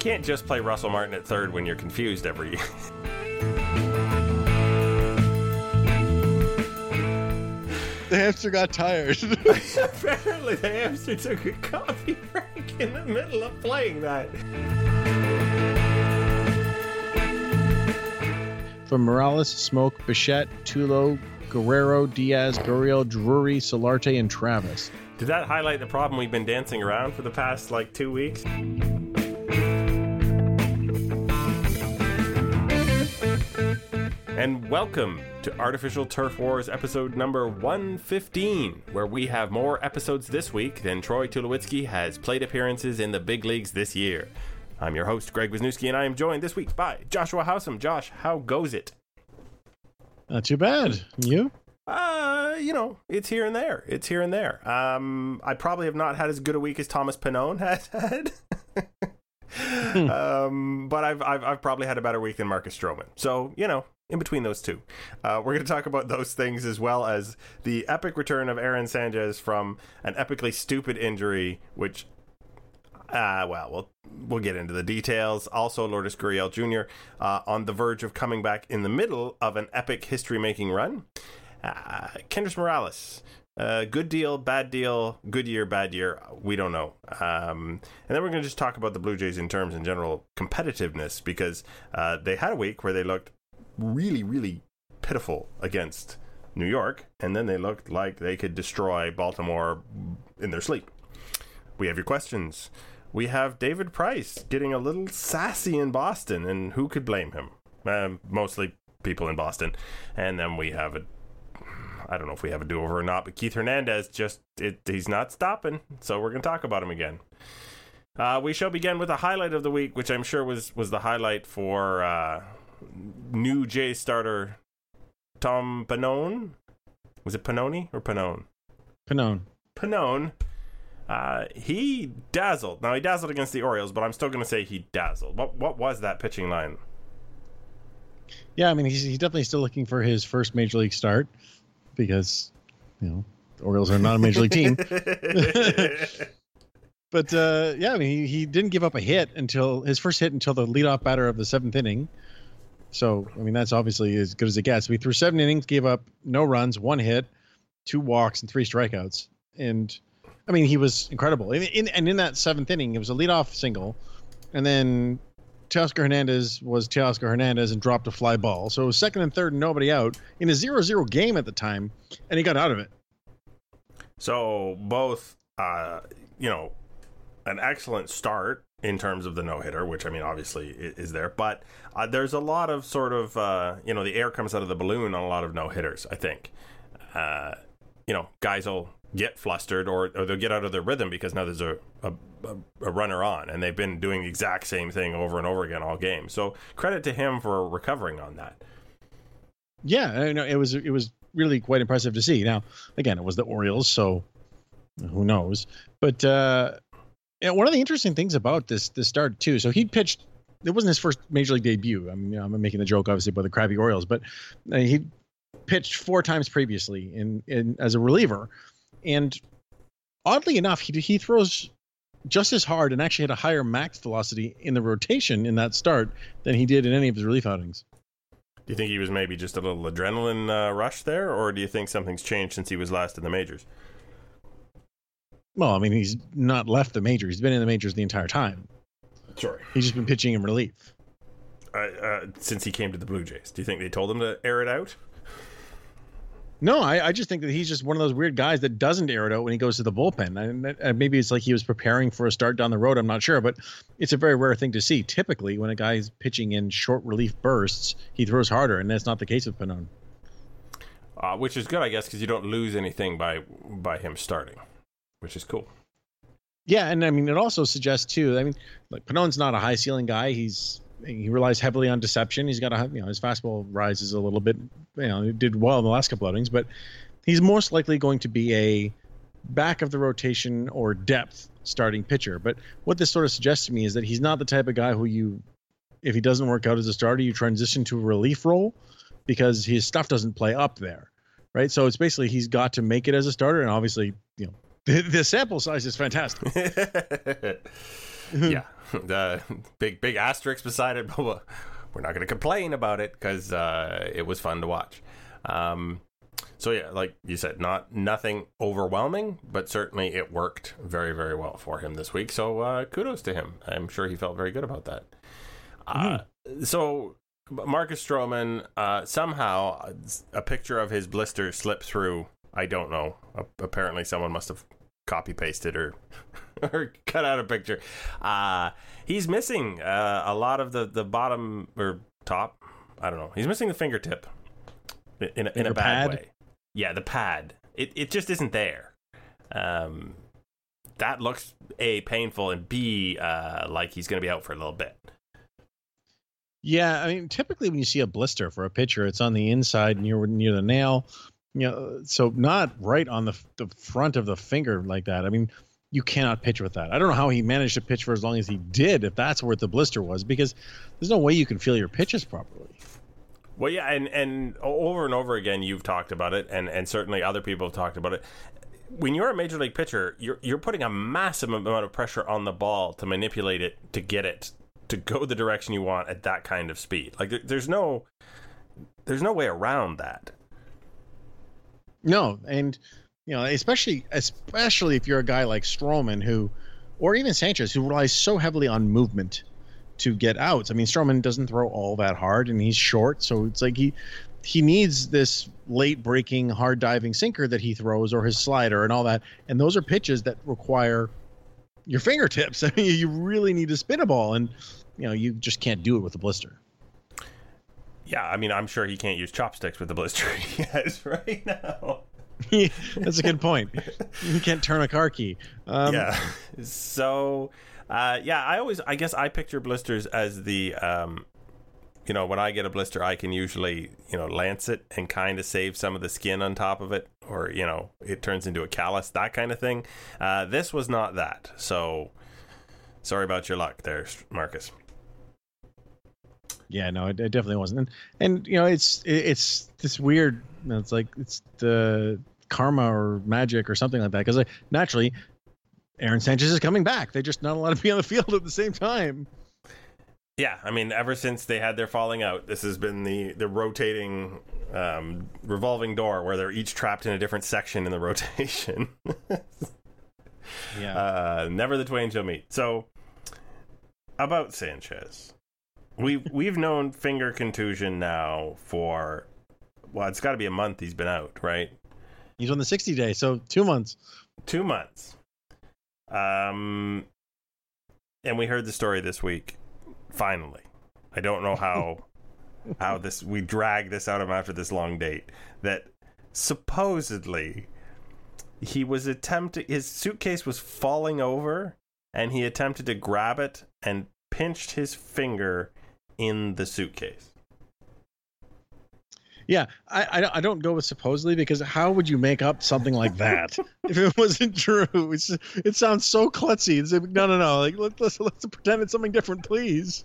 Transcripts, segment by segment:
can't just play Russell Martin at third when you're confused every year. The hamster got tired. Apparently, the hamster took a coffee break in the middle of playing that. From Morales, Smoke, Bichette, Tulo, Guerrero, Diaz, Gurriel, Drury, Solarte, and Travis. Did that highlight the problem we've been dancing around for the past like two weeks? And welcome to Artificial Turf Wars episode number 115, where we have more episodes this week than Troy Tulowitzki has played appearances in the big leagues this year. I'm your host, Greg Wisniewski, and I am joined this week by Joshua Howsam. Josh, how goes it? Not too bad. You? Uh, you know, it's here and there. It's here and there. Um, I probably have not had as good a week as Thomas Pannone has had. um, but I've, I've I've probably had a better week than Marcus Stroman. So you know, in between those two, uh, we're going to talk about those things as well as the epic return of Aaron Sanchez from an epically stupid injury, which. Uh, well, we'll we'll get into the details. Also, Lourdes Gurriel Jr. Uh, on the verge of coming back in the middle of an epic history-making run. Uh, Morales, uh, good deal, bad deal, good year, bad year. We don't know. Um, and then we're going to just talk about the Blue Jays in terms in general competitiveness because uh, they had a week where they looked really, really pitiful against New York, and then they looked like they could destroy Baltimore in their sleep. We have your questions. We have David Price getting a little sassy in Boston, and who could blame him? Um, mostly people in Boston. And then we have a I don't know if we have a do over or not, but Keith Hernandez just it, he's not stopping, so we're gonna talk about him again. Uh, we shall begin with a highlight of the week, which I'm sure was was the highlight for uh, new J starter Tom Pannone. Was it Pannone or Pannone? Pannone. Pannone. Uh, he dazzled. Now he dazzled against the Orioles, but I'm still going to say he dazzled. What what was that pitching line? Yeah, I mean he's, he's definitely still looking for his first major league start because you know the Orioles are not a major league team. but uh, yeah, I mean he, he didn't give up a hit until his first hit until the leadoff batter of the seventh inning. So I mean that's obviously as good as it gets. We threw seven innings, gave up no runs, one hit, two walks, and three strikeouts. And I mean he was incredible. In, in, and in that seventh inning, it was a leadoff single, and then Teoscar Hernandez was Teoscar Hernandez and dropped a fly ball. So it was second and third and nobody out in a 0-0 game at the time, and he got out of it. So both, uh, you know, an excellent start in terms of the no hitter, which I mean, obviously is there, but uh, there's a lot of sort of, uh, you know, the air comes out of the balloon on a lot of no hitters. I think, uh, you know, guys will get flustered or, or they'll get out of their rhythm because now there's a, a, a runner on and they've been doing the exact same thing over and over again all game. So credit to him for recovering on that. Yeah, I know it was it was really quite impressive to see. Now, again, it was the Orioles, so who knows? But uh, one of the interesting things about this this start too. So he pitched. It wasn't his first major league debut. I mean, you know, I'm making the joke obviously about the crappy Orioles, but uh, he pitched four times previously in, in as a reliever, and oddly enough, he he throws just as hard and actually had a higher max velocity in the rotation in that start than he did in any of his relief outings. Do you think he was maybe just a little adrenaline uh, rush there, or do you think something's changed since he was last in the majors? Well, I mean, he's not left the majors. He's been in the majors the entire time. Sure. He's just been pitching in relief. Uh, uh, since he came to the Blue Jays, do you think they told him to air it out? No, I, I, just think that he's just one of those weird guys that doesn't air it out when he goes to the bullpen. And, maybe it's like he was preparing for a start down the road. I'm not sure, but it's a very rare thing to see. Typically, when a guy's pitching in short relief bursts, he throws harder, and that's not the case with Pannone. Uh, which is good, I guess, because you don't lose anything by by him starting, which is cool. Yeah, and I mean, it also suggests too. I mean, like Pannone's not a high ceiling guy. He's he relies heavily on deception. He's got a you know his fastball rises a little bit. You know, he did well in the last couple outings, but he's most likely going to be a back of the rotation or depth starting pitcher. But what this sort of suggests to me is that he's not the type of guy who you, if he doesn't work out as a starter, you transition to a relief role because his stuff doesn't play up there, right? So it's basically he's got to make it as a starter, and obviously, you know, the, the sample size is fantastic. yeah. The big big asterisk beside it, but we're not going to complain about it because uh, it was fun to watch. Um, so yeah, like you said, not nothing overwhelming, but certainly it worked very very well for him this week. So uh, kudos to him. I'm sure he felt very good about that. Mm-hmm. Uh, so Marcus Stroman uh, somehow a picture of his blister slipped through. I don't know. apparently, someone must have copy pasted or or cut out a picture. Uh, he's missing uh, a lot of the the bottom or top. I don't know. He's missing the fingertip in a, in a bad pad? way. Yeah, the pad. It it just isn't there. Um, that looks a painful and b uh, like he's going to be out for a little bit. Yeah, I mean, typically when you see a blister for a pitcher, it's on the inside near near the nail. You know, so not right on the the front of the finger like that. I mean, you cannot pitch with that. I don't know how he managed to pitch for as long as he did, if that's where the blister was, because there's no way you can feel your pitches properly. Well, yeah, and and over and over again, you've talked about it, and and certainly other people have talked about it. When you're a major league pitcher, you're you're putting a massive amount of pressure on the ball to manipulate it to get it to go the direction you want at that kind of speed. Like there's no there's no way around that. No, and you know, especially especially if you're a guy like Stroman who or even Sanchez who relies so heavily on movement to get outs. I mean, Stroman doesn't throw all that hard and he's short, so it's like he he needs this late breaking hard diving sinker that he throws or his slider and all that. And those are pitches that require your fingertips. I mean, you really need to spin a ball and you know, you just can't do it with a blister. Yeah, I mean, I'm sure he can't use chopsticks with the blister he has right now. That's a good point. You can't turn a car key. Um, yeah. So, uh, yeah, I always, I guess, I picture blisters as the, um, you know, when I get a blister, I can usually, you know, lance it and kind of save some of the skin on top of it, or you know, it turns into a callus, that kind of thing. Uh, this was not that. So, sorry about your luck there, Marcus. Yeah, no, it, it definitely wasn't. And, and you know, it's it, it's this weird. It's like it's the karma or magic or something like that. Because like, naturally, Aaron Sanchez is coming back. They're just not allowed to be on the field at the same time. Yeah, I mean, ever since they had their falling out, this has been the the rotating, um, revolving door where they're each trapped in a different section in the rotation. yeah, uh, never the twain shall meet. So, about Sanchez, we we've known finger contusion now for well, it's got to be a month. He's been out, right? He's on the sixty day, so two months. Two months. Um, and we heard the story this week. Finally, I don't know how how this we drag this out of him after this long date. That supposedly he was attempting his suitcase was falling over and he attempted to grab it and pinched his finger in the suitcase. Yeah, I, I, I don't go with supposedly because how would you make up something like that if it wasn't true? It's, it sounds so klutzy. It's like, no, no, no. Like let, let's let's pretend it's something different, please.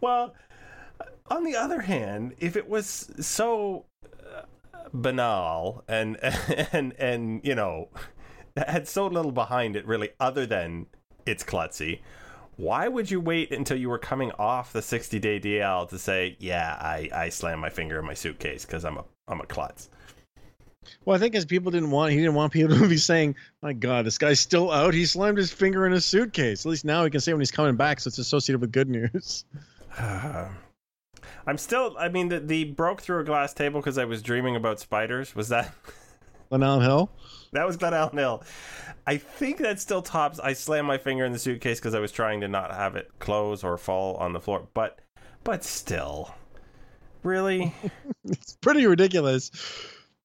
Well, on the other hand, if it was so uh, banal and and and you know had so little behind it, really, other than it's klutzy why would you wait until you were coming off the 60 day DL to say, yeah, I, I slammed my finger in my suitcase because I'm a I'm a klutz? Well, I think as people didn't want, he didn't want people to be saying, "My God, this guy's still out. He slammed his finger in his suitcase." At least now he can say when he's coming back, so it's associated with good news. Uh, I'm still. I mean, the, the broke through a glass table because I was dreaming about spiders. Was that Glenallen Hill? That was Glenallen Hill. I think that still tops. I slammed my finger in the suitcase because I was trying to not have it close or fall on the floor. But, but still, really, it's pretty ridiculous.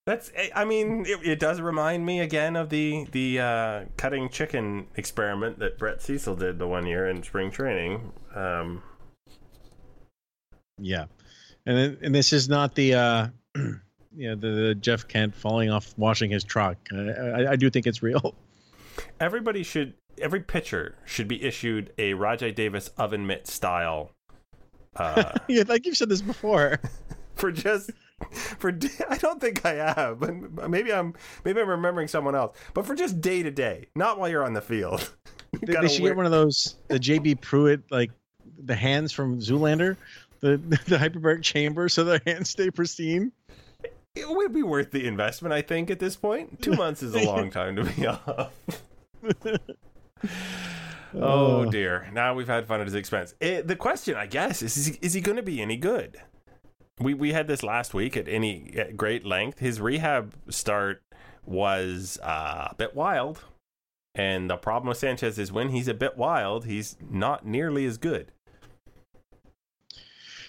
That's. I mean, it, it, does remind me again of the the uh, cutting chicken experiment that Brett Cecil did the one year in spring training. Um, yeah, and and this is not the. Uh, you know, the, the, Jeff Kent falling off washing his truck. I, I, I do think it's real. everybody should every pitcher should be issued a Rajai Davis oven mitt style. Uh, yeah, like you've said this before. for just for I don't think I have, but maybe I'm maybe I'm remembering someone else. But for just day to day, not while you're on the field. they, they should wear... get one of those the JB Pruitt like the hands from Zoolander, the the hyperbaric chamber, so their hands stay pristine. It would be worth the investment, I think, at this point. Two months is a long time to be off. oh dear! Now we've had fun at his expense. It, the question, I guess, is: Is he, is he going to be any good? We we had this last week at any at great length. His rehab start was uh, a bit wild, and the problem with Sanchez is when he's a bit wild, he's not nearly as good.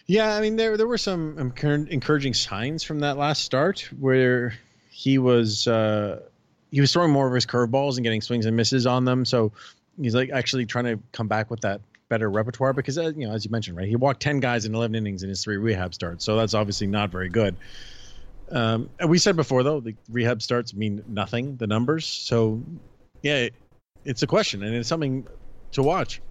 Yeah, I mean there there were some encouraging signs from that last start where he was uh, he was throwing more of his curveballs and getting swings and misses on them. So he's like actually trying to come back with that better repertoire because uh, you know as you mentioned right he walked 10 guys in 11 innings in his three rehab starts. So that's obviously not very good. Um, and we said before though the rehab starts mean nothing the numbers. So yeah it, it's a question and it's something to watch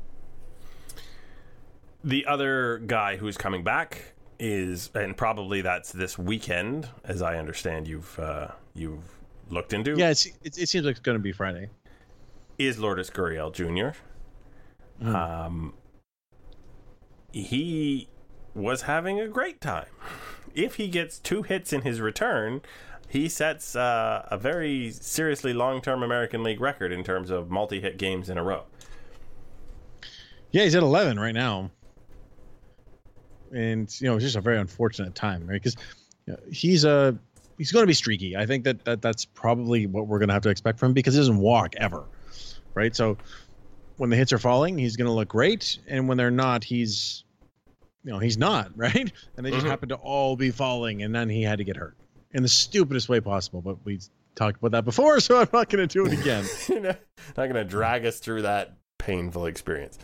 the other guy who's coming back is and probably that's this weekend as i understand you've uh, you've looked into yeah it, it seems like it's going to be friday is lourdes gurriel jr Mm. Um, he was having a great time. If he gets two hits in his return, he sets uh, a very seriously long term American League record in terms of multi hit games in a row. Yeah, he's at 11 right now. And, you know, it's just a very unfortunate time, right? Because you know, he's a. He's going to be streaky. I think that, that that's probably what we're going to have to expect from him because he doesn't walk ever, right? So when the hits are falling, he's going to look great, and when they're not, he's you know he's not right, and they just mm-hmm. happen to all be falling, and then he had to get hurt in the stupidest way possible. But we talked about that before, so I'm not going to do it again. You know. Not going to drag us through that painful experience.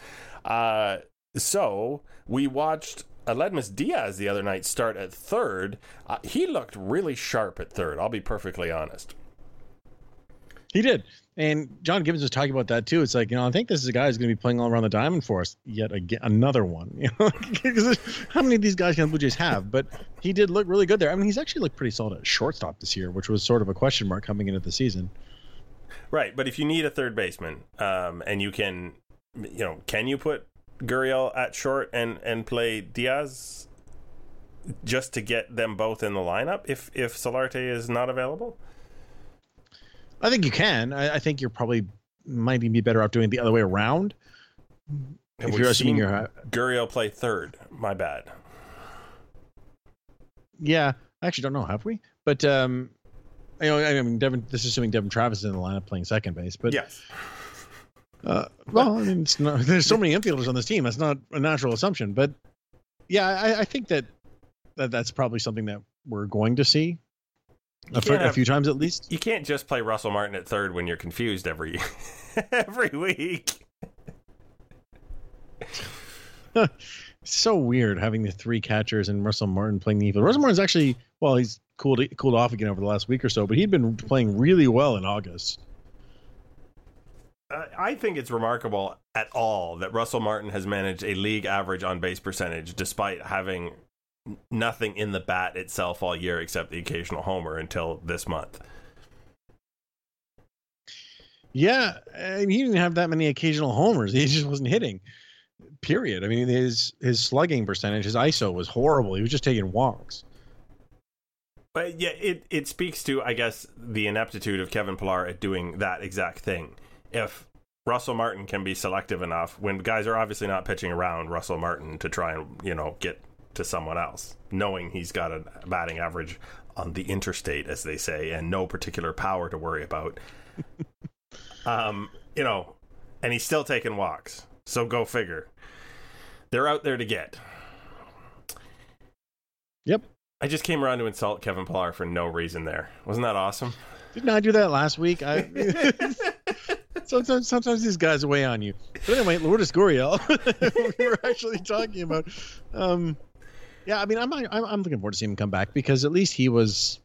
Uh, so we watched Aledmys Diaz the other night start at third. Uh, he looked really sharp at third. I'll be perfectly honest. He did. And John Gibbons was talking about that too. It's like, you know, I think this is a guy who's going to be playing all around the diamond for us yet again, another one. You know, how many of these guys can the Blue Jays have? But he did look really good there. I mean, he's actually looked pretty solid at shortstop this year, which was sort of a question mark coming into the season. Right, but if you need a third baseman, um, and you can, you know, can you put Gurriel at short and and play Diaz just to get them both in the lineup if if Solarte is not available? I think you can. I, I think you're probably might be better off doing the other way around. if you're assuming you're Gurriel play third, my bad. Yeah, I actually don't know. Have we? But um, you know, I mean, Devon. This is assuming Devon Travis is in the lineup playing second base. But yes. Uh, well, I mean, not, there's so many infielders on this team. That's not a natural assumption, but yeah, I, I think that, that that's probably something that we're going to see a, f- have, a few times at least. You can't just play Russell Martin at third when you're confused every every week. so weird having the three catchers and Russell Martin playing the infield. Russell Martin's actually well, he's cooled cooled off again over the last week or so, but he'd been playing really well in August. I think it's remarkable at all that Russell Martin has managed a league average on base percentage despite having nothing in the bat itself all year except the occasional homer until this month. Yeah, and he didn't have that many occasional homers. He just wasn't hitting. Period. I mean, his his slugging percentage, his ISO was horrible. He was just taking walks. But yeah, it it speaks to I guess the ineptitude of Kevin Pillar at doing that exact thing. If Russell Martin can be selective enough when guys are obviously not pitching around Russell Martin to try and you know get to someone else, knowing he's got a batting average on the interstate, as they say, and no particular power to worry about. um, you know, and he's still taking walks. So go figure. They're out there to get. Yep. I just came around to insult Kevin Pillar for no reason there. Wasn't that awesome? Didn't I do that last week? I sometimes sometimes these guys weigh on you. But anyway, Lourdes Gurriel, we were actually talking about. Um, yeah, I mean, I'm, I'm I'm looking forward to seeing him come back because at least he was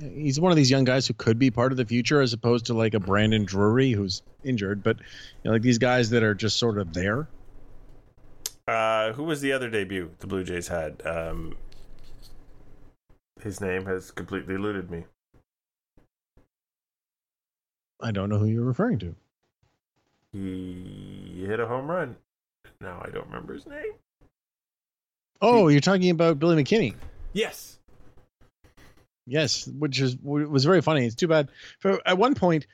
he's one of these young guys who could be part of the future as opposed to like a Brandon Drury who's injured, but you know, like these guys that are just sort of there. Uh, who was the other debut the Blue Jays had? Um, his name has completely eluded me. I don't know who you're referring to. He hit a home run. Now I don't remember his name. Oh, you're talking about Billy McKinney. Yes. Yes, which is was very funny. It's too bad. For, at one point,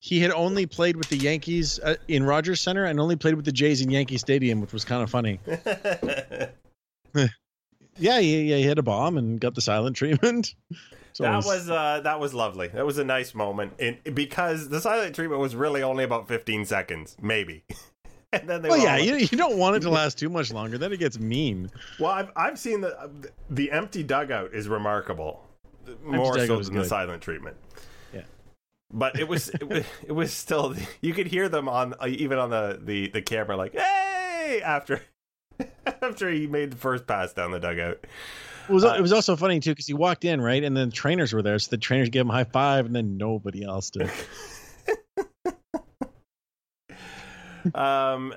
he had only played with the Yankees uh, in Rogers Center and only played with the Jays in Yankee Stadium, which was kind of funny. yeah, he, yeah, he had a bomb and got the silent treatment. That was, uh, that was lovely. That was a nice moment, in, because the silent treatment was really only about 15 seconds, maybe. and then they well, yeah, like, you, you don't want it to last too much longer. Then it gets mean. Well, I've I've seen the the empty dugout is remarkable, more so than good. the silent treatment. Yeah, but it was it was, it was still you could hear them on even on the the the camera like hey after after he made the first pass down the dugout. It was, uh, it was also funny too because he walked in right, and then trainers were there, so the trainers gave him a high five, and then nobody else did. um,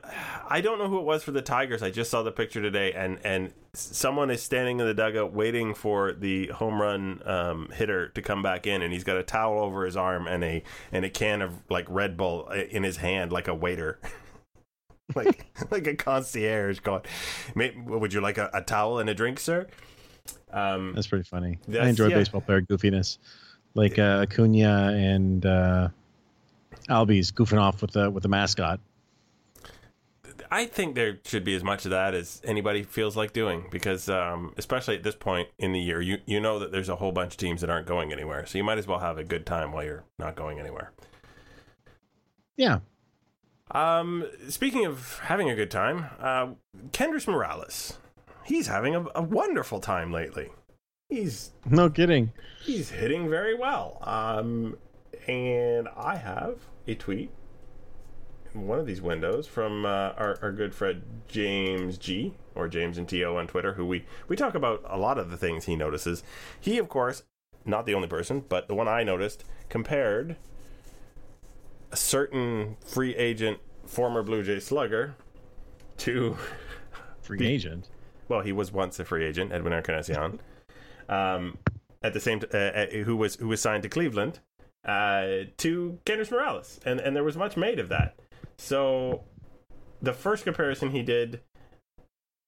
I don't know who it was for the Tigers. I just saw the picture today, and and someone is standing in the dugout waiting for the home run um, hitter to come back in, and he's got a towel over his arm and a and a can of like Red Bull in his hand, like a waiter. like like a concierge going, would you like a, a towel and a drink, sir? Um, that's pretty funny. That's, I enjoy yeah. baseball player goofiness, like uh, Acuna and uh, Albies goofing off with the with the mascot. I think there should be as much of that as anybody feels like doing because, um, especially at this point in the year, you you know that there's a whole bunch of teams that aren't going anywhere, so you might as well have a good time while you're not going anywhere. Yeah. Um, speaking of having a good time, uh, Kendrys Morales he's having a, a wonderful time lately. He's no kidding. He's hitting very well. Um, and I have a tweet in one of these windows from uh, our, our good friend James G or James and To on Twitter, who we we talk about a lot of the things he notices. He, of course, not the only person, but the one I noticed compared a certain free agent former Blue Jay slugger to free the, agent well, he was once a free agent, Edwin Encarnacion. Um, at the same, t- uh, uh, who was who was signed to Cleveland uh, to Kendrys Morales, and and there was much made of that. So, the first comparison he did,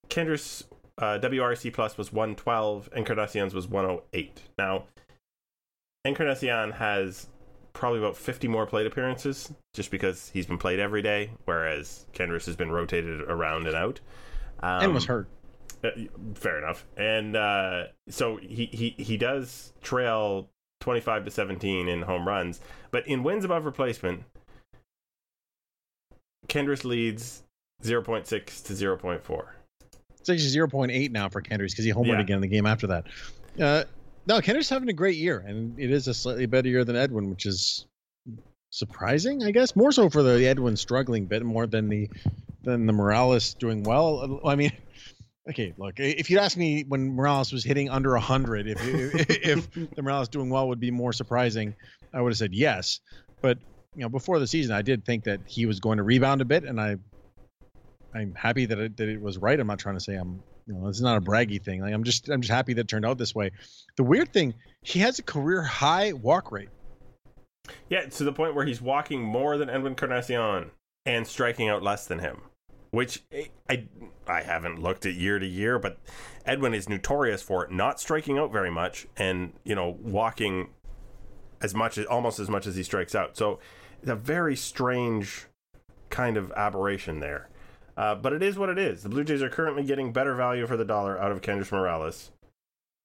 Kendrys uh, WRC plus was 112, and Encarnacion's was 108. Now, Encarnacion has probably about 50 more plate appearances just because he's been played every day, whereas Kendrys has been rotated around and out. Um, and was hurt. Uh, fair enough. And uh, so he, he he does trail 25 to 17 in home runs, but in wins above replacement, Kendrys leads 0.6 to 0.4. It's actually 0.8 now for Kendrys because he homered yeah. again in the game after that. Uh, no, Kendrys having a great year, and it is a slightly better year than Edwin, which is surprising, I guess. More so for the Edwin struggling bit more than the than the Morales doing well. I mean, Okay, look, if you'd ask me when Morales was hitting under 100, if, if, the Morales doing well would be more surprising, I would have said yes. But, you know, before the season, I did think that he was going to rebound a bit, and I, I'm happy that it, that it was right. I'm not trying to say I'm, you know, it's not a braggy thing. Like I'm just, I'm just happy that it turned out this way. The weird thing, he has a career high walk rate. Yeah, to the point where he's walking more than Edwin Encarnacion and striking out less than him which I I haven't looked at year to year, but Edwin is notorious for not striking out very much and you know walking as much as almost as much as he strikes out. So it's a very strange kind of aberration there. Uh, but it is what it is. The Blue Jays are currently getting better value for the dollar out of Kendrys Morales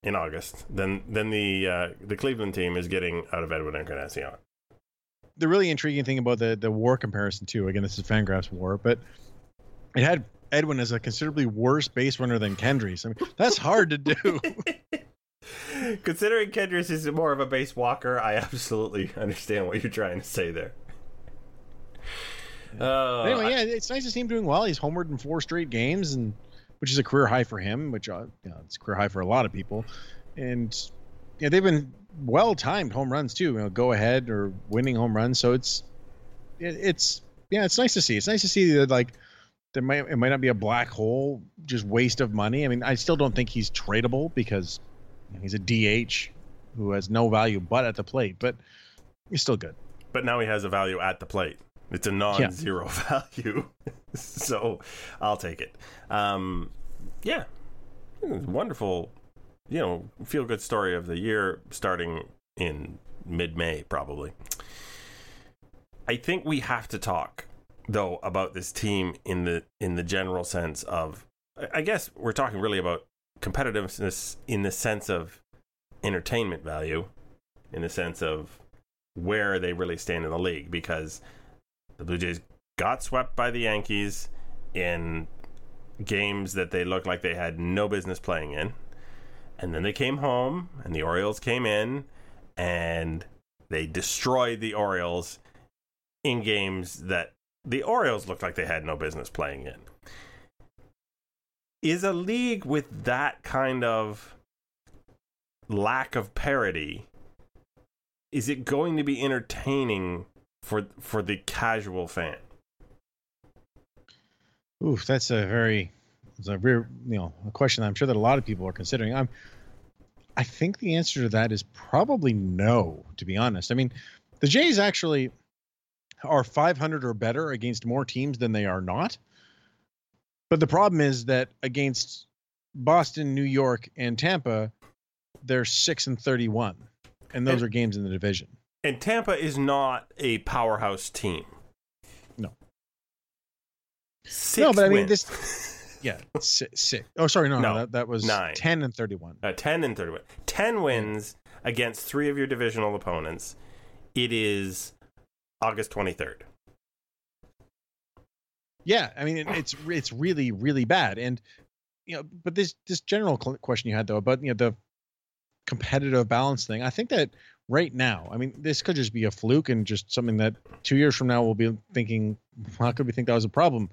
in August than than the uh, the Cleveland team is getting out of Edwin Encarnacion. The really intriguing thing about the the WAR comparison too. Again, this is Fangraphs WAR, but it had Edwin as a considerably worse base runner than Kendrys. I mean, that's hard to do. Considering Kendrys is more of a base walker, I absolutely understand what you're trying to say there. Uh, anyway, yeah, it's nice to see him doing well. He's homered in four straight games, and which is a career high for him. Which uh, you know, it's a career high for a lot of people. And yeah, they've been well timed home runs too. You know, go ahead or winning home runs. So it's it, it's yeah, it's nice to see. It's nice to see that like there might it might not be a black hole, just waste of money. I mean, I still don't think he's tradable because he's a DH who has no value but at the plate, but he's still good. But now he has a value at the plate. It's a non-zero yeah. value, so I'll take it. Um, yeah, wonderful. You know, feel good story of the year starting in mid-May, probably. I think we have to talk though about this team in the in the general sense of I guess we're talking really about competitiveness in the sense of entertainment value, in the sense of where they really stand in the league because the Blue Jays got swept by the Yankees in games that they looked like they had no business playing in. And then they came home and the Orioles came in and they destroyed the Orioles in games that the Orioles looked like they had no business playing in. Is a league with that kind of lack of parity is it going to be entertaining for for the casual fan? Oof, that's a very it's a real you know a question I'm sure that a lot of people are considering. I'm I think the answer to that is probably no, to be honest. I mean, the Jays actually are 500 or better against more teams than they are not. But the problem is that against Boston, New York, and Tampa, they're 6 and 31. And those and, are games in the division. And Tampa is not a powerhouse team. No. Six no, but I mean this yeah, six, six. Oh, sorry, no, no, no that, that was nine. 10 and 31. Uh, 10 and 31. 10 wins against three of your divisional opponents. It is August 23rd. Yeah, I mean it's it's really really bad, and you know, but this this general question you had though about you know the competitive balance thing, I think that right now, I mean, this could just be a fluke and just something that two years from now we'll be thinking, how could we think that was a problem?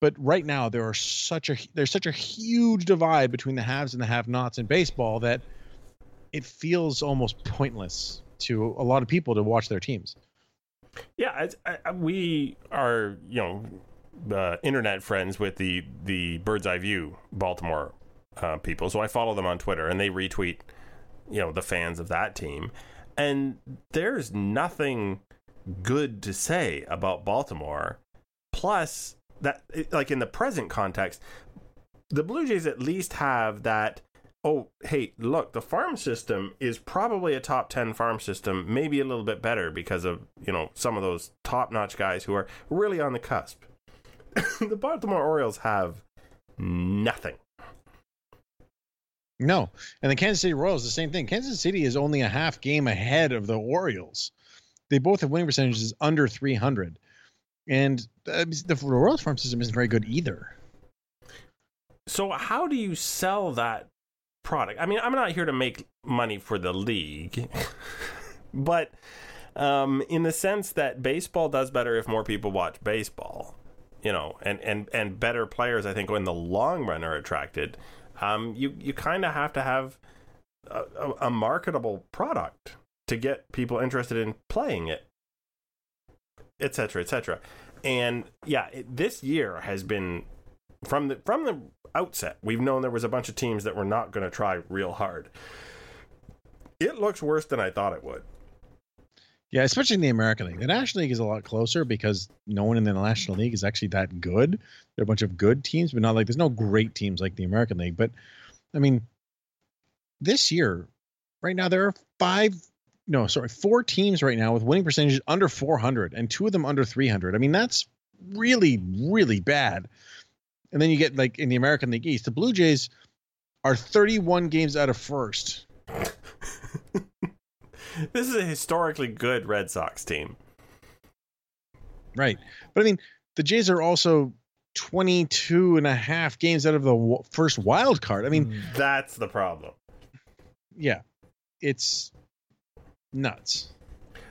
But right now there are such a there's such a huge divide between the haves and the have-nots in baseball that it feels almost pointless to a lot of people to watch their teams. Yeah, I, I, we are you know uh, internet friends with the the Bird's Eye View Baltimore uh, people, so I follow them on Twitter and they retweet you know the fans of that team, and there's nothing good to say about Baltimore. Plus, that like in the present context, the Blue Jays at least have that oh, hey, look, the farm system is probably a top 10 farm system, maybe a little bit better because of, you know, some of those top notch guys who are really on the cusp. the Baltimore Orioles have nothing. No. And the Kansas City Royals, the same thing. Kansas City is only a half game ahead of the Orioles. They both have winning percentages under 300. And uh, the Royals farm system isn't very good either. So, how do you sell that product. I mean, I'm not here to make money for the league, but um, in the sense that baseball does better if more people watch baseball, you know, and and and better players, I think, in the long run are attracted. Um, you you kind of have to have a, a, marketable product to get people interested in playing it, etc., etc. And yeah, it, this year has been from the from the outset, we've known there was a bunch of teams that were not going to try real hard. It looks worse than I thought it would. Yeah, especially in the American League. The National League is a lot closer because no one in the National League is actually that good. There are a bunch of good teams, but not like there's no great teams like the American League. But I mean, this year, right now, there are five, no, sorry, four teams right now with winning percentages under 400 and two of them under 300. I mean, that's really, really bad. And then you get like in the American League East, the Blue Jays are 31 games out of first. this is a historically good Red Sox team. Right. But I mean, the Jays are also 22 and a half games out of the first wild card. I mean, hmm. that's the problem. Yeah. It's nuts.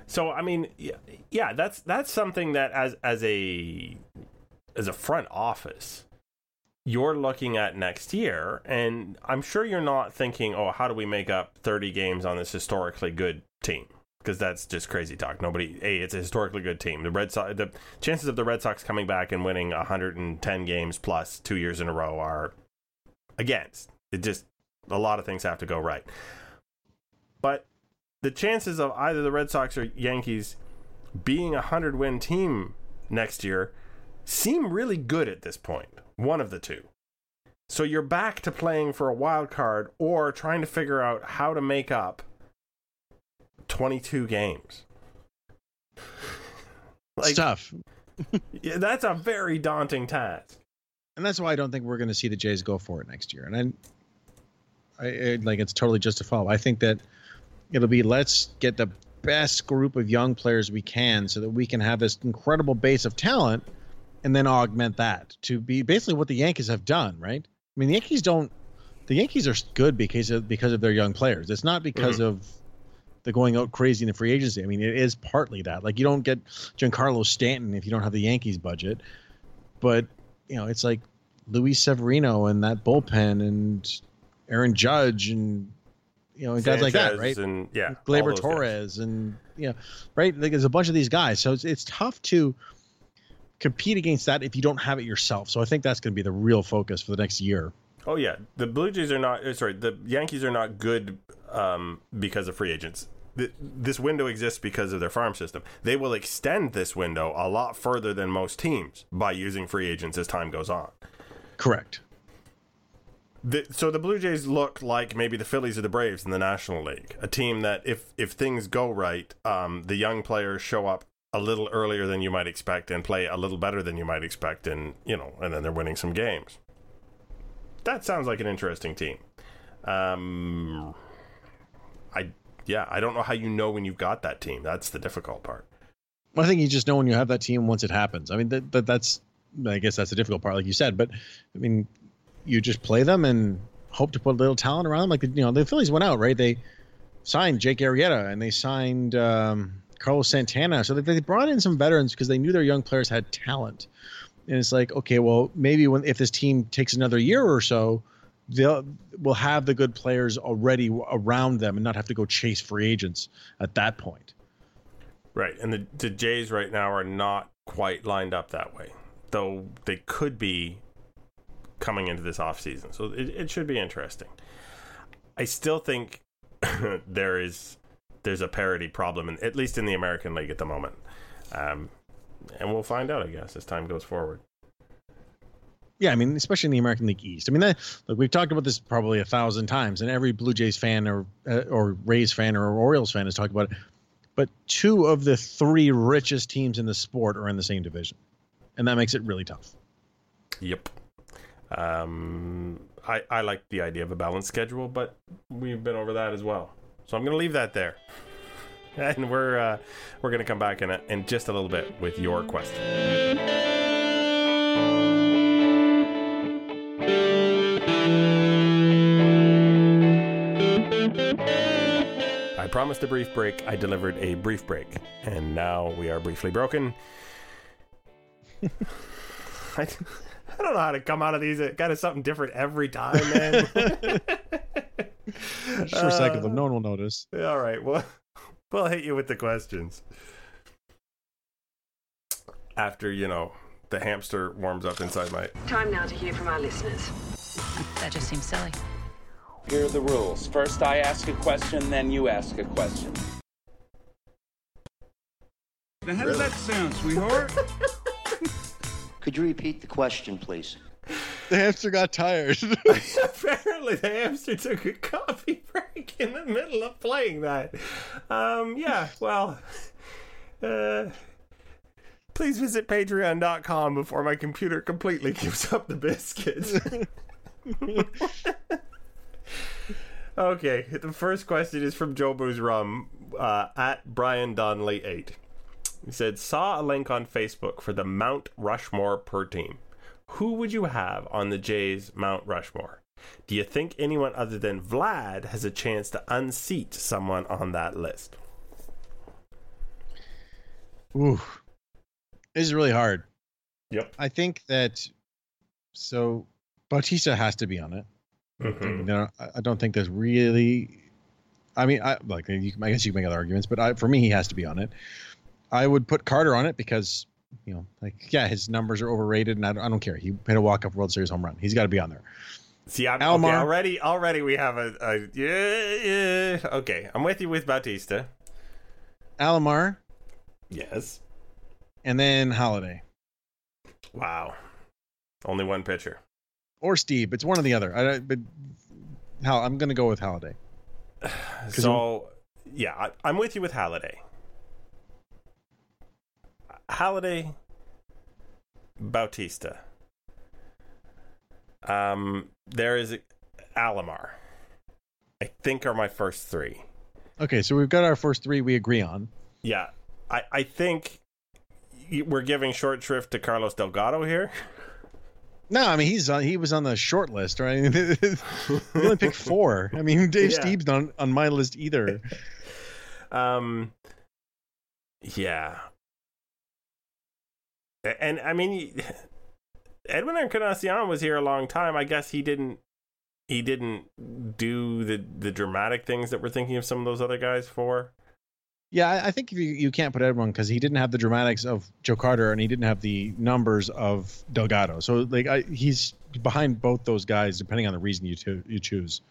So I mean, yeah, yeah, that's that's something that as as a as a front office, you're looking at next year, and I'm sure you're not thinking, oh, how do we make up 30 games on this historically good team? Because that's just crazy talk. Nobody, hey, it's a historically good team. The Red Sox, the chances of the Red Sox coming back and winning 110 games plus two years in a row are against. It just a lot of things have to go right. But the chances of either the Red Sox or Yankees being a hundred win team next year seem really good at this point. One of the two. So you're back to playing for a wild card or trying to figure out how to make up 22 games. it's tough. yeah, that's a very daunting task. And that's why I don't think we're going to see the Jays go for it next year. And I, I, I like it's totally justifiable. I think that it'll be let's get the best group of young players we can so that we can have this incredible base of talent and then augment that to be basically what the Yankees have done, right? I mean, the Yankees don't. The Yankees are good because of because of their young players. It's not because mm-hmm. of the going out crazy in the free agency. I mean, it is partly that. Like you don't get Giancarlo Stanton if you don't have the Yankees budget, but you know it's like Luis Severino and that bullpen and Aaron Judge and you know, and guys like that, right? And yeah, Gleyber Torres guys. and you know, right? Like there's a bunch of these guys, so it's it's tough to compete against that if you don't have it yourself. So I think that's going to be the real focus for the next year. Oh yeah, the Blue Jays are not. Uh, sorry, the Yankees are not good um, because of free agents. this window exists because of their farm system. They will extend this window a lot further than most teams by using free agents as time goes on. Correct. The, so the Blue Jays look like maybe the Phillies or the Braves in the National League, a team that if if things go right, um, the young players show up a little earlier than you might expect and play a little better than you might expect, and you know, and then they're winning some games. That sounds like an interesting team. Um, I yeah, I don't know how you know when you've got that team. That's the difficult part. I think you just know when you have that team once it happens. I mean, that, that that's I guess that's the difficult part, like you said. But I mean, you just play them and hope to put a little talent around them. Like you know, the Phillies went out right. They signed Jake Arrieta and they signed um, Carlos Santana. So they, they brought in some veterans because they knew their young players had talent. And it's like, okay, well, maybe when if this team takes another year or so, they'll will have the good players already around them and not have to go chase free agents at that point. Right, and the the Jays right now are not quite lined up that way, though they could be coming into this offseason. So it, it should be interesting. I still think there is there's a parity problem, in, at least in the American League at the moment. Um, and we'll find out, I guess, as time goes forward. Yeah, I mean, especially in the American League East. I mean, that, look, we've talked about this probably a thousand times, and every Blue Jays fan or uh, or Rays fan or Orioles fan has talked about it. But two of the three richest teams in the sport are in the same division, and that makes it really tough. Yep. Um, I, I like the idea of a balanced schedule, but we've been over that as well. So I'm going to leave that there. And we're uh, we're going to come back in, a, in just a little bit with your question. I promised a brief break. I delivered a brief break. And now we are briefly broken. I, I don't know how to come out of these. It kind of something different every time, man. Just recycle them. Uh, no one will notice. All right. Well, we'll hit you with the questions after you know the hamster warms up inside my. Time now to hear from our listeners. That just seems silly. Here are the rules. First, I ask a question, then you ask a question. Now, how does that sound, sweetheart? Could you repeat the question, please? The hamster got tired. Apparently, the hamster took a coffee break in the middle of playing that. Um, yeah, well, uh, please visit patreon.com before my computer completely gives up the biscuits. okay, the first question is from Joe Booze Rum uh, at Brian Donnelly 8. He said, saw a link on Facebook for the Mount Rushmore per team. Who would you have on the Jays Mount Rushmore? Do you think anyone other than Vlad has a chance to unseat someone on that list? Ooh, this is really hard. Yep. I think that so Bautista has to be on it. Mm-hmm. I don't think there's really. I mean, I like. You, I guess you can make other arguments, but I, for me, he has to be on it. I would put Carter on it because you know, like yeah, his numbers are overrated, and I don't, I don't care. He hit a walk-off World Series home run. He's got to be on there. See, I'm Alomar, okay, already. Already, we have a, a yeah, yeah. Okay, I'm with you with Bautista. Alomar. Yes. and then Halliday Wow. Only one pitcher. or Steve. It's one or the other. I, but how I'm going to go with Halliday. So, yeah, I, I'm with you with Halliday. Halliday, Bautista. Um, there is Alomar. I think are my first three. Okay, so we've got our first three we agree on. Yeah, I I think we're giving short shrift to Carlos Delgado here. No, I mean he's on. He was on the short list, right? we only picked four. I mean Dave Yeah. Steve's not on my list either. Um, yeah, and I mean, Edwin Encarnacion was here a long time. I guess he didn't. He didn't do the the dramatic things that we're thinking of some of those other guys for. Yeah, I, think you, you can't put everyone because he didn't have the dramatics of Joe Carter and he didn't have the numbers of Delgado. So like I, he's behind both those guys depending on the reason you to, you choose.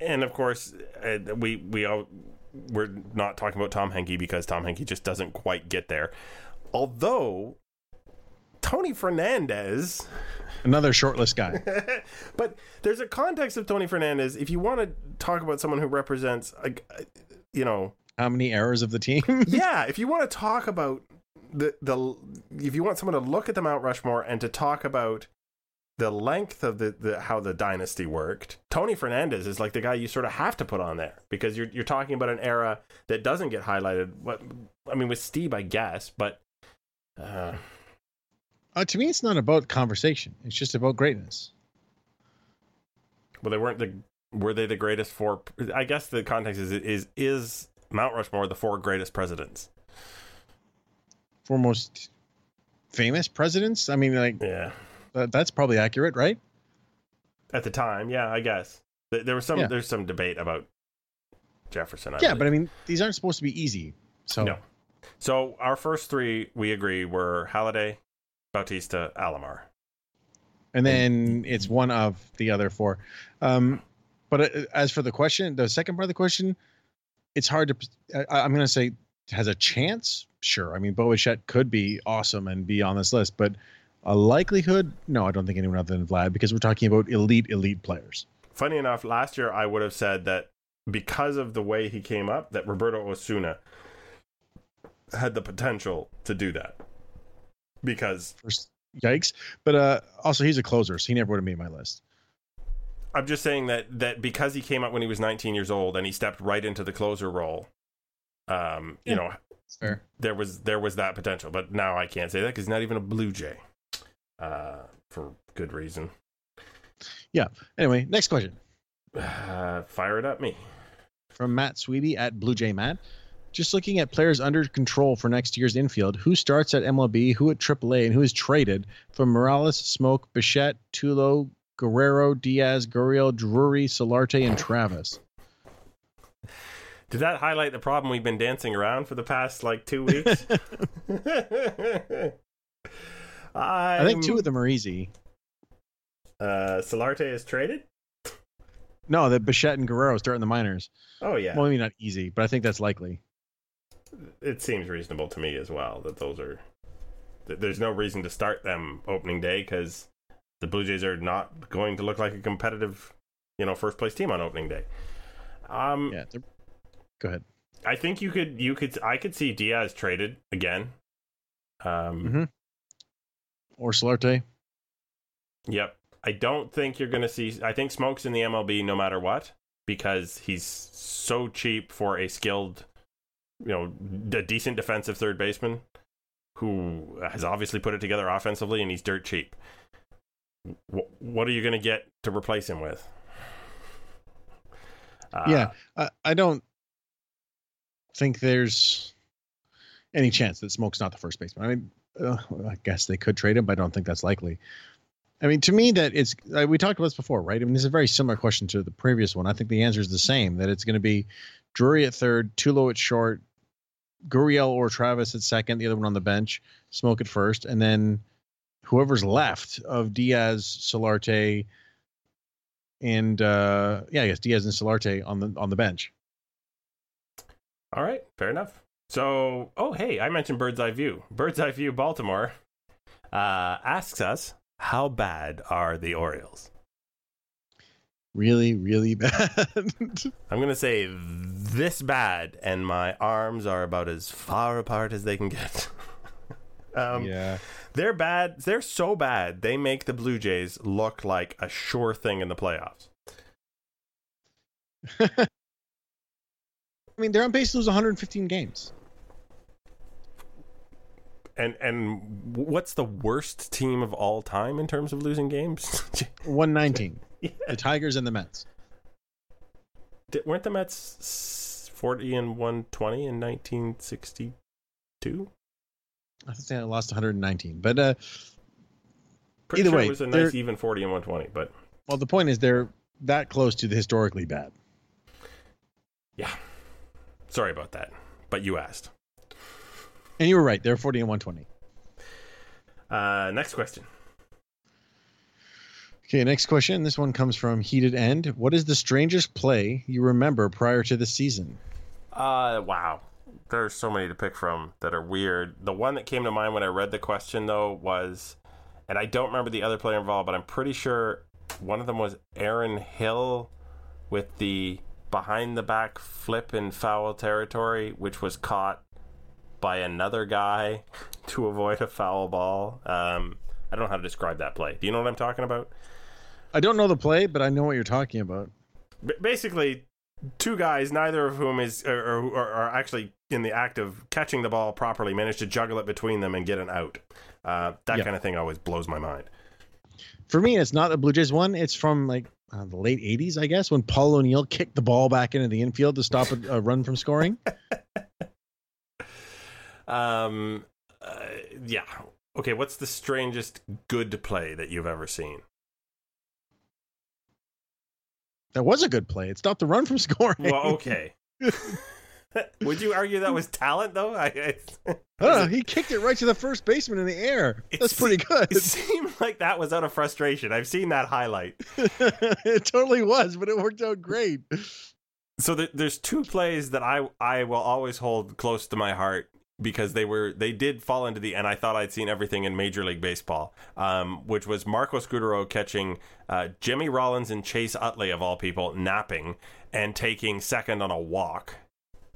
And of course, uh, we we all we're not talking about Tom Henke because Tom Henke just doesn't quite get there. Although Tony Fernandez Another shortlist guy. but there's a context of Tony Fernandez. If you want to talk about someone who represents, like, uh, you know, How many errors of the team? yeah, if you want to talk about the the, if you want someone to look at the Mount Rushmore and to talk about the length of the, the how the dynasty worked, Tony Fernandez is like the guy you sort of have to put on there because you're you're talking about an era that doesn't get highlighted. What I mean with Steve, I guess, but. Uh, Uh, to me, it's not about conversation. It's just about greatness. Well, they weren't the. Were they the greatest four? I guess the context is is is Mount Rushmore the four greatest presidents? For most famous presidents, I mean, like Yeah, that, that's probably accurate, right? at the time, yeah, I guess there was some. Yeah. There's some debate about Jefferson. I yeah, believe. but I mean, these aren't supposed to be easy. So no. So our first three, we agree, were Halliday, Bautista, Alomar. and then it's one of the other four. Um, but uh, as for the question, the second part of the question, it's hard to. I, I'm going to say has a chance. Sure, I mean Bo Bichette could be awesome and be on this list, but a likelihood, no, I don't think anyone other than Vlad because we're talking about elite, elite players. Funny enough, last year I would have said that because of the way he came up, that Roberto Osuna had the potential to do that. Because First, yikes! But uh, also he's a closer, so he never would have made my list. I'm just saying that that because he came out when he was 19 years old and he stepped right into the closer role, um, you know, Fair. there was there was that potential. But now I can't say that because he's not even a Blue Jay, uh, for good reason. Yeah. Anyway, next question Uh, fire it up, me. from Matt Sweeby at Blue Jay Matt. Just looking at players under control for next year's infield, who starts at MLB, who at AAA, and who is traded from Morales, Smoke, Bichette, Tulo, Guerrero, Diaz, Gurriel, Drury, Solarte, and Travis. Did that highlight the problem we've been dancing around for the past like two weeks? I think two of them are easy. Uh, Solarte is traded. No, that Bichette and Guerrero start in the minors. Oh yeah, Well, maybe not easy, but I think that's likely. It seems reasonable to me as well that those are. that There's no reason to start them opening day because the Blue Jays are not going to look like a competitive, you know, first place team on opening day. Um, Yeah. Go ahead. I think you could, you could, I could see Diaz traded again. Um, Mhm. Or Solarte. Yep. I don't think you're going to see. I think Smoke's in the MLB no matter what because he's so cheap for a skilled, you know, a decent defensive third baseman who has obviously put it together offensively and he's dirt cheap. Wh- What are you going to get to replace him with? Uh, yeah, I, I don't think there's any chance that Smoke's not the first baseman. I mean, uh, I guess they could trade him, but I don't think that's likely. I mean, to me, that it's uh, we talked about this before, right? I mean, this is a very similar question to the previous one. I think the answer is the same. That it's going to be Drury at third, Tulo at short, Gurriel or Travis at second, the other one on the bench, Smoke at first, and then whoever's left of Diaz, Solarte, and uh, yeah, I guess Diaz and Solarte on the on the bench. All right. Fair enough. So, oh hey, I mentioned Bird's Eye View. Bird's Eye View Baltimore uh, asks us, how bad are the Orioles? Really, really bad. I'm gonna say this bad, and my arms are about as far apart as they can get. um, yeah. They're bad. They're so bad. They make the Blue Jays look like a sure thing in the playoffs. I mean, they're on pace to lose 115 games. And and what's the worst team of all time in terms of losing games? 119. The Tigers and the Mets. Did, weren't the Mets 40 and 120 in 1962? I think they lost 119. But uh, Pretty Either sure way, it was a nice even 40 and 120, but well, the point is they're that close to the historically bad. yeah. Sorry about that. But you asked. And you were right. They're 40 and 120. Uh, next question. Okay, next question. This one comes from Heated End. What is the strangest play you remember prior to the season? Uh, wow. There's so many to pick from that are weird. The one that came to mind when I read the question, though, was, and I don't remember the other player involved, but I'm pretty sure one of them was Aaron Hill with the behind the back flip in foul territory, which was caught by another guy to avoid a foul ball. Um, I don't know how to describe that play. Do you know what I'm talking about? I don't know the play, but I know what you're talking about. B- basically two guys neither of whom is or, or, are actually in the act of catching the ball properly manage to juggle it between them and get an out uh, that Yeah. kind of thing always blows my mind For me, it's not a Blue Jays one. It's from like uh, the late 80s, I guess, when Paul O'Neill kicked the ball back into the infield to stop a, a run from scoring. um uh, yeah okay what's the strangest good play that you've ever seen That was a good play. It stopped the run from scoring. well okay would you argue that was talent though I, I know. He kicked it right to the first baseman in the air. That's pretty good. it seemed like that was out of frustration i've seen that highlight it totally was, but it worked out great. so there, there's two plays that I I will always hold close to my heart because they were they did fall into the and I thought I'd seen everything in Major League Baseball, um, which was Marco Scutaro catching uh, Jimmy Rollins and Chase Utley of all people napping and taking second on a walk.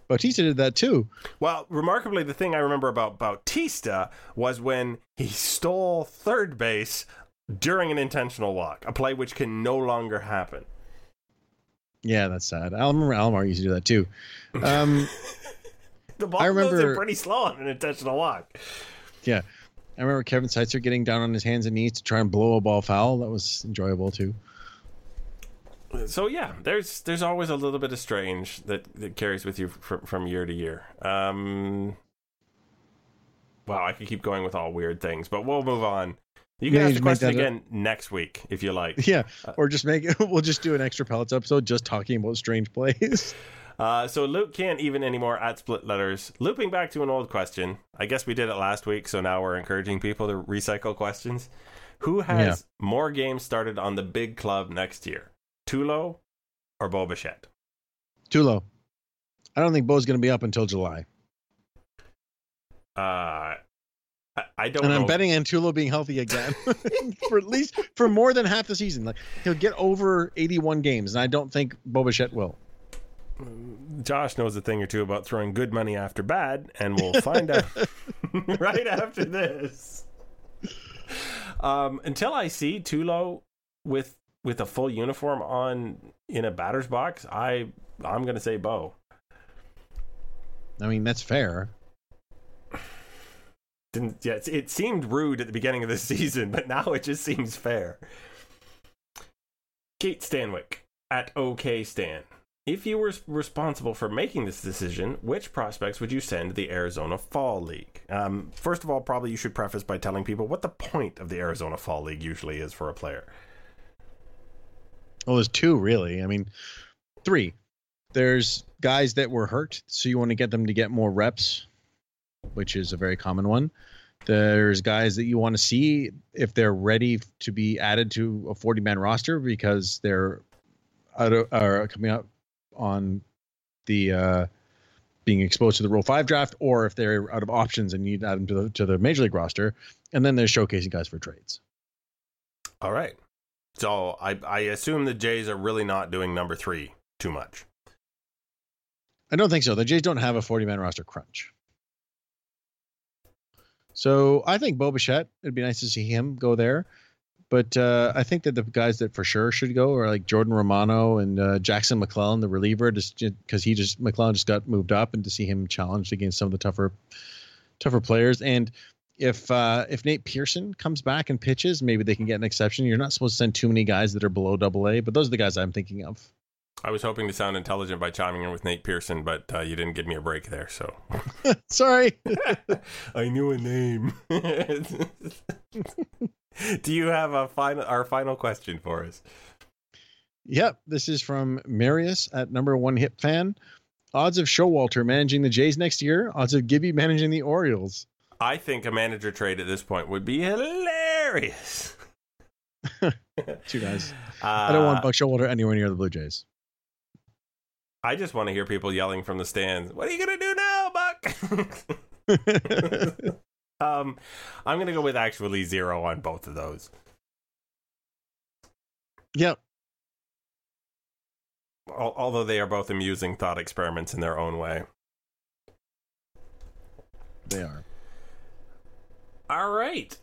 Bautista did that too. Well, remarkably, the thing I remember about Bautista was when he stole third base during an intentional walk, a play which can no longer happen. Yeah, that's sad. I remember Alomar used to do that too. Um, The ball I goes remember- in pretty slow on an intentional walk. yeah, I remember Kevin Seitzer getting down on his hands and knees to try and blow a ball foul. That was enjoyable too. So yeah, there's there's always a little bit of strange that, that carries with you from from year to year. Um, wow, I could keep going with all weird things, but we'll move on. You can Yeah, ask you the question that a- again next week if you like. Yeah, or just make it. We'll just do an extra pellets episode just talking about strange plays. Uh, so Luke can't even anymore at split letters. Looping back to an old question. I guess we did it last week, so now we're encouraging people to recycle questions. Who has more games started on the big club next year? Tulo or Bo Bichette? Too. I don't think Bo's going to be up until July, Uh, I, don't and know. I'm betting on Tulo being healthy again for at least for more than half the season. Like he'll get over 81 games, and I don't think Bo Bichette will. Josh knows a thing or two about throwing good money after bad, and we'll find out right after this. Um, until I see Tulo with with a full uniform on in a batter's box, I I'm gonna say Bo. I mean, that's fair. Didn't yeah, it, it seemed rude at the beginning of the season, but now it just seems fair. Kate Stanwick at OK Stan. If you were responsible for making this decision, which prospects would you send to the Arizona Fall League? Um, first of all, probably you should preface by telling people what the point of the Arizona Fall League usually is for a player. Well, there's two really. I mean, three. There's guys that were hurt, so you want to get them to get more reps, which is a very common one. There's guys that you want to see if they're ready to be added to a 40 man roster because they're out of, are coming up on the uh, being exposed to the Rule Five draft, or if they're out of options and need to add them to the to the major league roster, and then they're showcasing guys for trades. All right. So I I assume the Jays are really not doing number three too much. I don't think so. The Jays don't have a 40 man roster crunch. So I think Bo Bichette, it'd be nice to see him go there. But uh, I think that the guys that for sure should go are like Jordan Romano and uh, Jackson McClelland, the reliever, just because he just McClelland just got moved up, and to see him challenged against some of the tougher, tougher players. And if uh, if Nate Pearson comes back and pitches, maybe they can get an exception. You're not supposed to send too many guys that are below Double A, but those are the guys I'm thinking of. I was hoping to sound intelligent by chiming in with Nate Pearson, but uh, you didn't give me a break there. So Sorry. I knew a name. Do you have a final our final question for us? Yep, this is from Marius at number one hip fan. Odds of Showalter managing the Jays next year. Odds of Gibby managing the Orioles. I think a manager trade at this point would be hilarious. Two guys. Uh, I don't want Buck Showalter anywhere near the Blue Jays. I just want to hear people yelling from the stands. What are you gonna do now, Buck? um, I'm gonna go with actually zero on both of those. yep. Al- although they are both amusing thought experiments in their own way. They are. All right.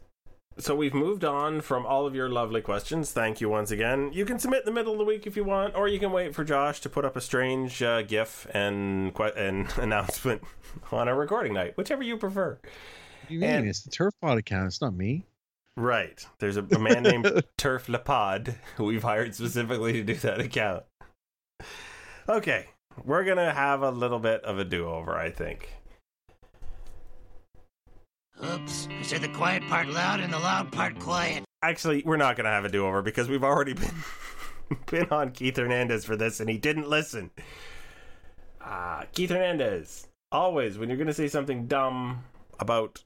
So we've moved on from all of your lovely questions. Thank you once again. You can submit in the middle of the week if you want, or you can wait for Josh to put up a strange uh, GIF and que- and announcement on a recording night, whichever you prefer. What you mean? And- it's the Turf Pod account. It's not me. Right. There's a, a man named Turf Lapod who we've hired specifically to do that account. Okay. We're going to have a little bit of a do over, I think. Oops. I said the quiet part loud and the loud part quiet. Actually, we're not going to have a do over because we've already been been on Keith Hernandez for this and he didn't listen. Ah, Keith Hernandez. Always, when you're going to say something dumb about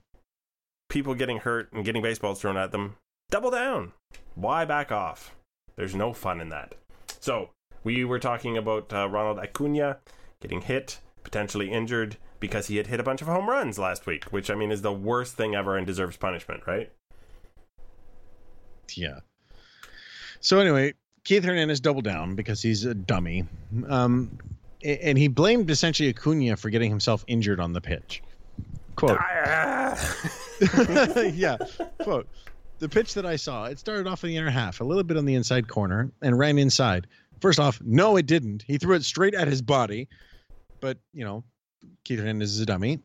people getting hurt and getting baseballs thrown at them, double down. Why back off? There's no fun in that. So, we were talking about uh, Ronald Acuna getting hit, potentially injured because he had hit a bunch of home runs last week, which I mean is the worst thing ever and deserves punishment, right? Yeah. So anyway, Keith Hernandez doubled down because he's a dummy. Um, and he blamed essentially Acuna for getting himself injured on the pitch. Quote. yeah. Quote. The pitch that I saw, it started off in the inner half, a little bit on the inside corner, and ran inside. First off, no, it didn't. He threw it straight at his body. But, you know, Keith Hernandez is a dummy.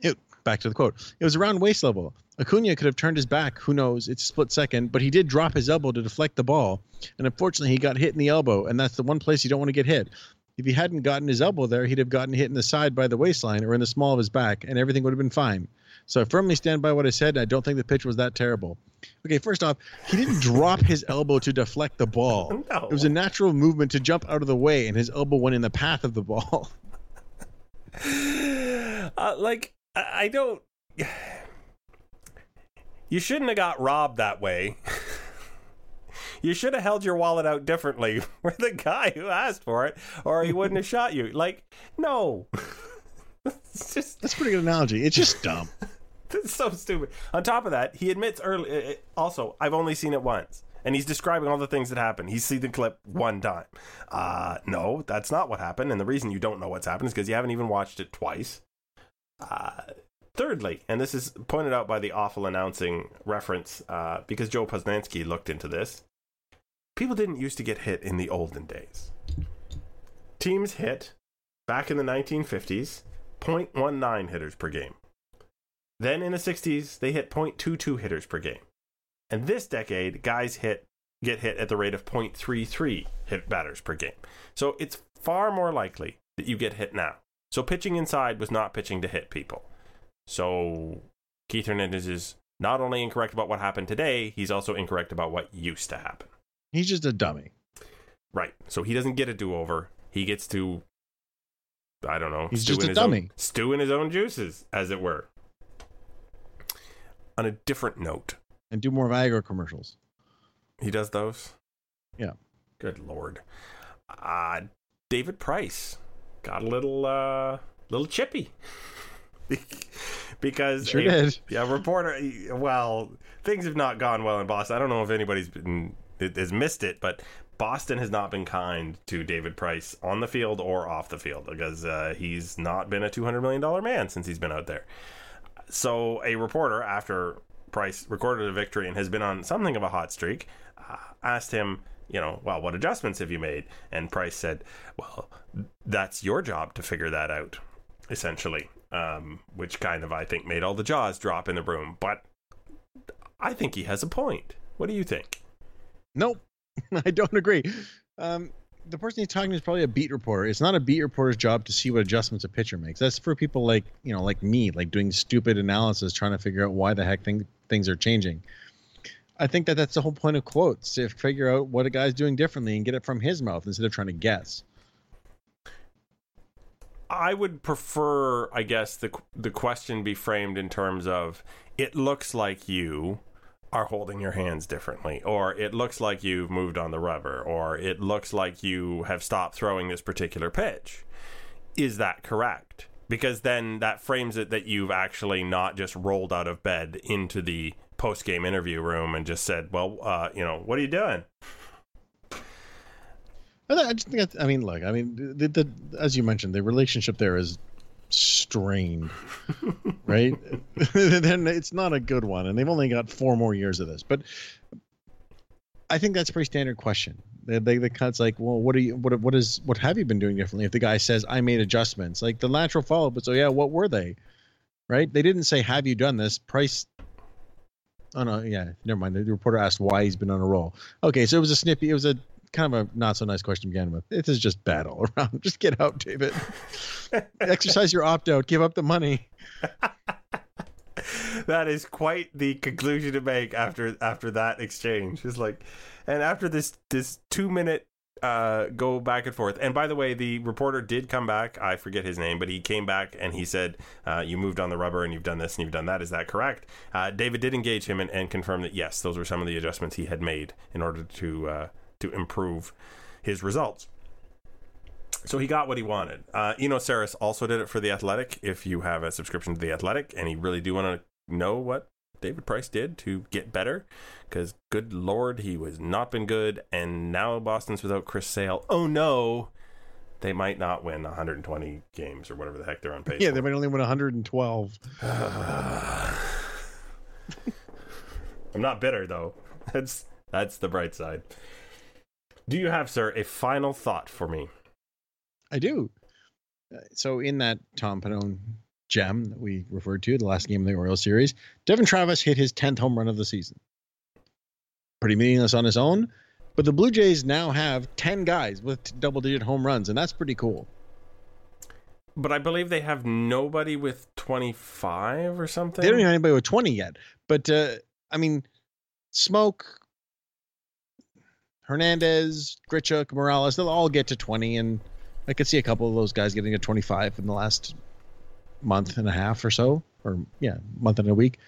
It, back to the quote. It was around waist level. Acuna could have turned his back. Who knows? It's a split second, but he did drop his elbow to deflect the ball. And unfortunately, he got hit in the elbow, and that's the one place you don't want to get hit. If he hadn't gotten his elbow there, he'd have gotten hit in the side by the waistline or in the small of his back, and everything would have been fine. So I firmly stand by what I said. I don't think the pitch was that terrible. Okay, first off, he didn't drop his elbow to deflect the ball. No. It was a natural movement to jump out of the way, and his elbow went in the path of the ball. uh, like I I don't. You shouldn't have got robbed that way. you should have held your wallet out differently for the guy who asked for it, or he wouldn't have shot you. Like, no. it's just That's a pretty good analogy. It's just dumb. it's so stupid. On top of that, he admits early. uh, uh, Also, I've only seen it once, and he's describing all the things that happened. He's seen the clip one time. Uh, no, that's not what happened, and the reason you don't know what's happened is because you haven't even watched it twice. Uh, thirdly, and this is pointed out by the awful announcing reference, uh, because Joe Posnanski looked into this. People didn't used to get hit in the olden days. Teams hit back in the 1950s 0.19 hitters per game. Then in the 60s, they hit 0.22 hitters per game. And this decade, guys hit get hit at the rate of 0.33 hit batters per game. So it's far more likely that you get hit now. So pitching inside was not pitching to hit people. So Keith Hernandez is not only incorrect about what happened today, he's also incorrect about what used to happen. He's just a dummy. Right. So he doesn't get a do over. He gets to I don't know. He's stew just in a his own- dummy. stew in his own juices, as it were. On a different note, And do more Viagra commercials. he does those. Yeah. Good lord. Uh David Price got a little uh little chippy. because Sure a, did. yeah, reporter well, things have not gone well in Boston. I don't know if anybody's been has missed it, but Boston has not been kind to David Price on the field or off the field because uh, he's not been a $200 million man since he's been out there. So a reporter, after Price recorded a victory and has been on something of a hot streak, uh, asked him, you know, well, what adjustments have you made? And Price said, well, that's your job to figure that out, essentially. Um, which kind of, I think, made all the jaws drop in the room. But I think he has a point. What do you think? Nope, I don't agree. Um, the person he's talking to is probably a beat reporter. It's not a beat reporter's job to see what adjustments a pitcher makes. That's for people like you know, like me, like doing stupid analysis, trying to figure out why the heck thing, things are changing. I think that that's the whole point of quotes to figure out what a guy's doing differently and get it from his mouth instead of trying to guess. I would prefer, I guess, the the question be framed in terms of it looks like you are holding your hands differently, or it looks like you've moved on the rubber, or it looks like you have stopped throwing this particular pitch. Is that correct? Because then that frames it that you've actually not just rolled out of bed into the post game interview room and just said, "Well, uh, you know, what are you doing?" I just think. I mean, look. I mean, the, the as you mentioned, the relationship there is strained, right? then it's not a good one, and they've only got four more years of this. But I think that's a pretty standard question. They, they, the cut's like, well, what are you? What what is what have you been doing differently? If the guy says I made adjustments, like the natural follow up, so oh, yeah, what were they? Right? They didn't say have you done this? Price. Oh no, yeah, never mind. The reporter asked why he's been on a roll. Okay, so it was a snippy. It was a kind of a not so nice question to begin with. It is just bad all around. Just get out, David. Exercise your opt out. Give up the money. that is quite the conclusion to make after after that exchange. It's like, and after this this two minute uh go back and forth. And by the way, the reporter did come back. I forget his name, but he came back and he said, uh, "You moved on the rubber and you've done this and you've done that. Is that correct?" Uh, David did engage him and, and confirm that yes, those were some of the adjustments he had made in order to uh, to improve his results. So he got what he wanted. Uh, Eno Sarris also did it for the Athletic. If you have a subscription to the Athletic and you really do want to know what David Price did to get better, because good lord, he was not been good, and now Boston's without Chris Sale. Oh no, they might not win 120 games or whatever the heck they're on pace. Yeah, for. they might only win 112. I'm not bitter though. That's that's the bright side. Do you have, sir, a final thought for me? I do. Uh, So in that Tom Pannone gem that we referred to, the last game of the Orioles series, Devon Travis hit his 10th home run of the season. Pretty meaningless on his own, but the Blue Jays now have 10 guys with double digit home runs, and that's pretty cool. But I believe they have nobody with 25 or something. They don't even have anybody with 20 yet. But uh, I mean, Smoke, Hernandez, Grichuk, Morales, they'll all get to 20. And I could see a couple of those guys getting to 25 in the last month and a half or so. Or, yeah, month and a week.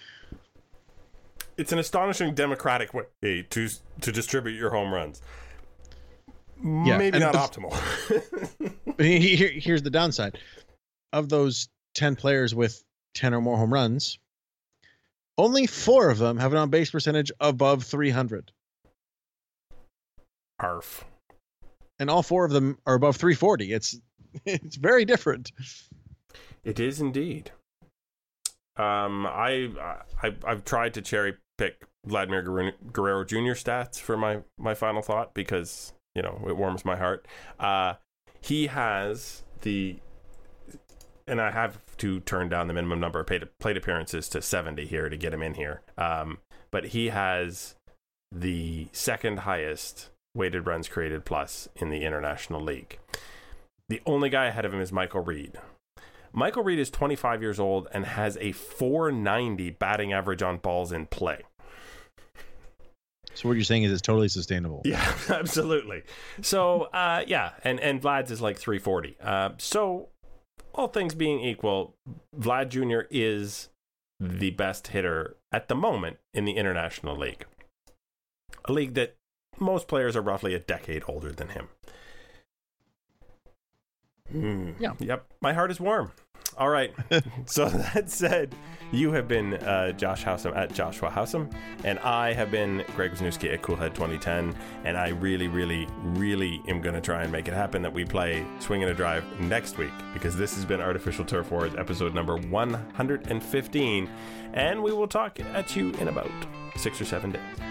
It's an astonishing democratic way to to distribute your home runs. Maybe and not optimal. But he- he- here- here's the downside of those 10 players with 10 or more home runs, only four of them have an on base percentage above 300. Arf. And all four of them are above 340. It's it's very different. It is indeed. Um, I, I I've tried to cherry pick Vladimir Guerrero- Guerrero Jr. stats for my my final thought because you know it warms my heart. Uh, he has the, and I have to turn down the minimum number of plate, plate appearances to seventy here to get him in here. Um, but he has the second highest weighted runs created plus in the International League. The only guy ahead of him is Michael Reed. Michael Reed is 25 years old and has a 490 batting average on balls in play. So what you're saying is it's totally sustainable. Yeah, absolutely. So, uh, yeah, and and Vlad's is like 340. Uh, so, all things being equal, Vlad Jr. is the best hitter at the moment in the International League, a league that most players are roughly a decade older than him. Yeah. Yep. My heart is warm. All right. so that said, you have been uh, Josh Howsam at Joshua Howsam, and I have been Greg Wisniewski at Coolhead 2010. And I really, really, really am going to try and make it happen that we play Swing and a Drive next week because this has been Artificial Turf Wars episode number 115. And we will talk at you in about six or seven days.